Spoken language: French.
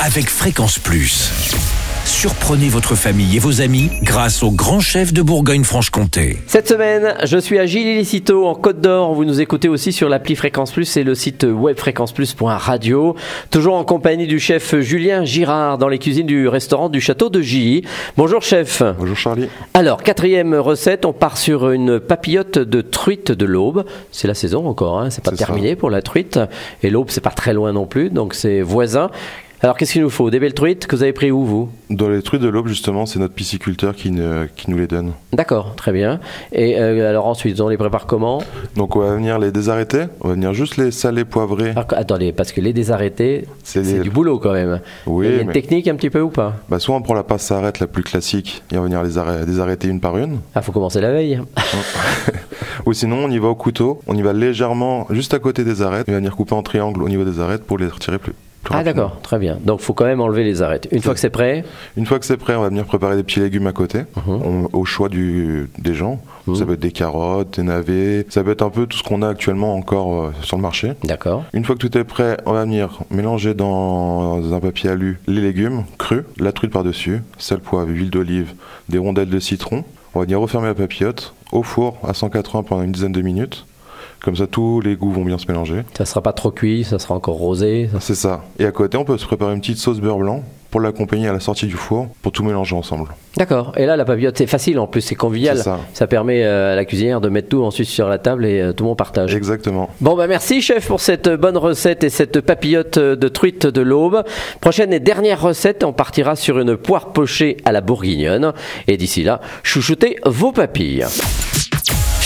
avec Fréquence Plus. Surprenez votre famille et vos amis grâce au grand chef de Bourgogne-Franche-Comté. Cette semaine, je suis à Gilles Illicito en Côte d'Or. Vous nous écoutez aussi sur l'appli Fréquence Plus et le site web fréquenceplus.radio. Toujours en compagnie du chef Julien Girard dans les cuisines du restaurant du château de Gilly. Bonjour chef. Bonjour Charlie. Alors, quatrième recette, on part sur une papillote de truite de l'aube. C'est la saison encore, hein, c'est pas terminé ça. pour la truite. Et l'aube, c'est pas très loin non plus, donc c'est voisin. Alors, qu'est-ce qu'il nous faut? Des belles truites que vous avez pris où, vous? Dans les trucs de l'aube, justement, c'est notre pisciculteur qui, ne- qui nous les donne. D'accord, très bien. Et euh, alors ensuite, on les prépare comment? Donc on va venir les désarrêter, on va venir juste les saler, poivrer. Alors, Attendez, parce que les désarrêter, C'est du boulot quand même. Oui, Il y a une mais- technique un petit peu ou pas? Bah, soit on prend la passe arrête la plus classique et on va venir les arrê- désarrêter une par une. Ah, faut commencer la veille. Ou sinon on y va au couteau, on y va légèrement juste à côté des arêtes, on va venir couper en triangle au niveau des arêtes pour les retirer plus. Ah, d'accord, très bien. Donc, faut quand même enlever les arêtes. Une fois que c'est prêt, Une fois que c'est prêt, on va venir préparer des petits légumes à côté, on- au choix du, des gens. Mhm. Ça peut être des carottes, des navets, ça peut être un peu tout ce qu'on a actuellement encore euh, sur le marché. d'accord. Une fois que tout est prêt, on va venir mélanger dans un papier alu les légumes crus, la truite par-dessus, sel, poivre, huile d'olive, des rondelles de citron. On va venir refermer la papillote au four à 180 pendant une dizaine de minutes. Comme ça, tous les goûts vont bien se mélanger. Ça sera pas trop cuit, ça sera encore rosé. C'est ça. Et à côté, on peut se préparer une petite sauce beurre blanc pour l'accompagner à la sortie du four pour tout mélanger ensemble. D'accord. Et là, la papillote, c'est facile en plus, c'est convivial. C'est ça. permet euh, à la cuisinière de mettre tout ensuite sur la table et euh, tout le monde partage. Exactement. Bon, bah merci chef pour cette bonne recette et cette papillote de truite de l'aube. Prochaine et dernière recette, on partira sur une poire pochée à la bourguignonne. Et d'ici là, chouchoutez vos papilles.